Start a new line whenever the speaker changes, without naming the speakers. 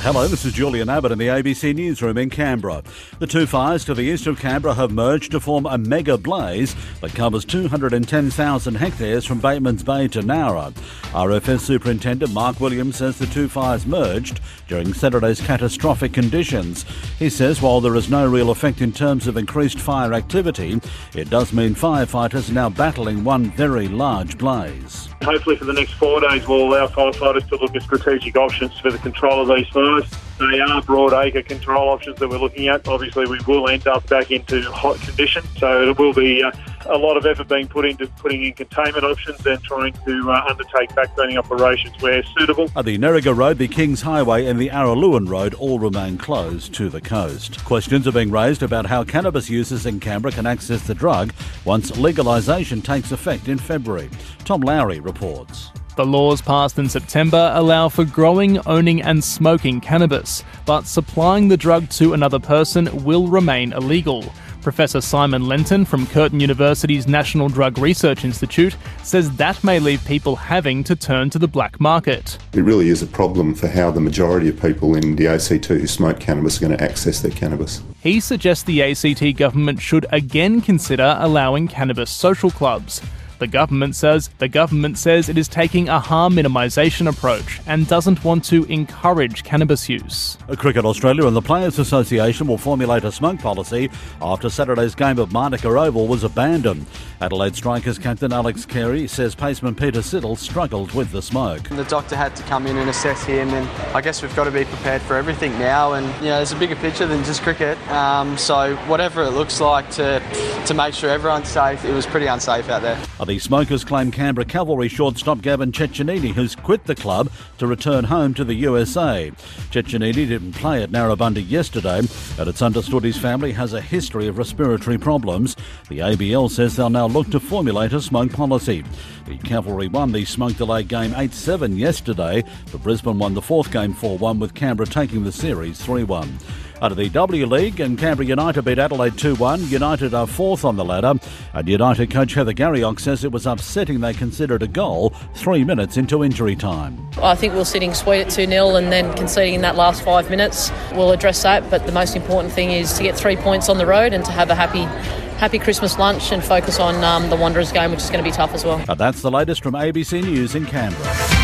Hello, this is Julian Abbott in the ABC Newsroom in Canberra. The two fires to the east of Canberra have merged to form a mega blaze that covers 210,000 hectares from Batemans Bay to Nowra. RFS Superintendent Mark Williams says the two fires merged during Saturday's catastrophic conditions. He says while there is no real effect in terms of increased fire activity, it does mean firefighters are now battling one very large blaze.
Hopefully, for the next four days, we'll allow firefighters to look at strategic options for the control of these fires. They are broad acre control options that we're looking at. Obviously, we will end up back into hot conditions, so it will be uh, a lot of effort being put into putting in containment options and trying to uh, undertake backburning operations where suitable.
The Nerriga Road, the Kings Highway, and the Araluen Road all remain closed to the coast. Questions are being raised about how cannabis users in Canberra can access the drug once legalisation takes effect in February. Tom Lowry reports.
The laws passed in September allow for growing, owning, and smoking cannabis, but supplying the drug to another person will remain illegal. Professor Simon Lenton from Curtin University's National Drug Research Institute says that may leave people having to turn to the black market.
It really is a problem for how the majority of people in the ACT who smoke cannabis are going to access their cannabis.
He suggests the ACT government should again consider allowing cannabis social clubs. The government says the government says it is taking a harm minimisation approach and doesn't want to encourage cannabis use.
Cricket Australia and the Players Association will formulate a smoke policy after Saturday's game of Manuka Oval was abandoned. Adelaide Strikers captain Alex Carey says paceman Peter Siddle struggled with the smoke.
The doctor had to come in and assess him, and I guess we've got to be prepared for everything now. And you know, there's a bigger picture than just cricket. Um, so whatever it looks like to to make sure everyone's safe, it was pretty unsafe out there.
The Smokers claim Canberra Cavalry shortstop Gavin Cecchini, who's quit the club to return home to the USA. Cecchini didn't play at Narrabundah yesterday, and it's understood his family has a history of respiratory problems. The ABL says they'll now look to formulate a smoke policy. The Cavalry won the smoke delay game 8 7 yesterday, but Brisbane won the fourth game 4 1 with Canberra taking the series 3 1. Out of the W League, and Canberra United beat Adelaide 2 1. United are fourth on the ladder, and United coach Heather Garriock says it was upsetting they considered a goal three minutes into injury time.
I think we are sitting sweet at 2 0 and then conceding in that last five minutes. We'll address that, but the most important thing is to get three points on the road and to have a happy happy Christmas lunch and focus on um, the Wanderers game, which is going to be tough as well.
that's the latest from ABC News in Canberra.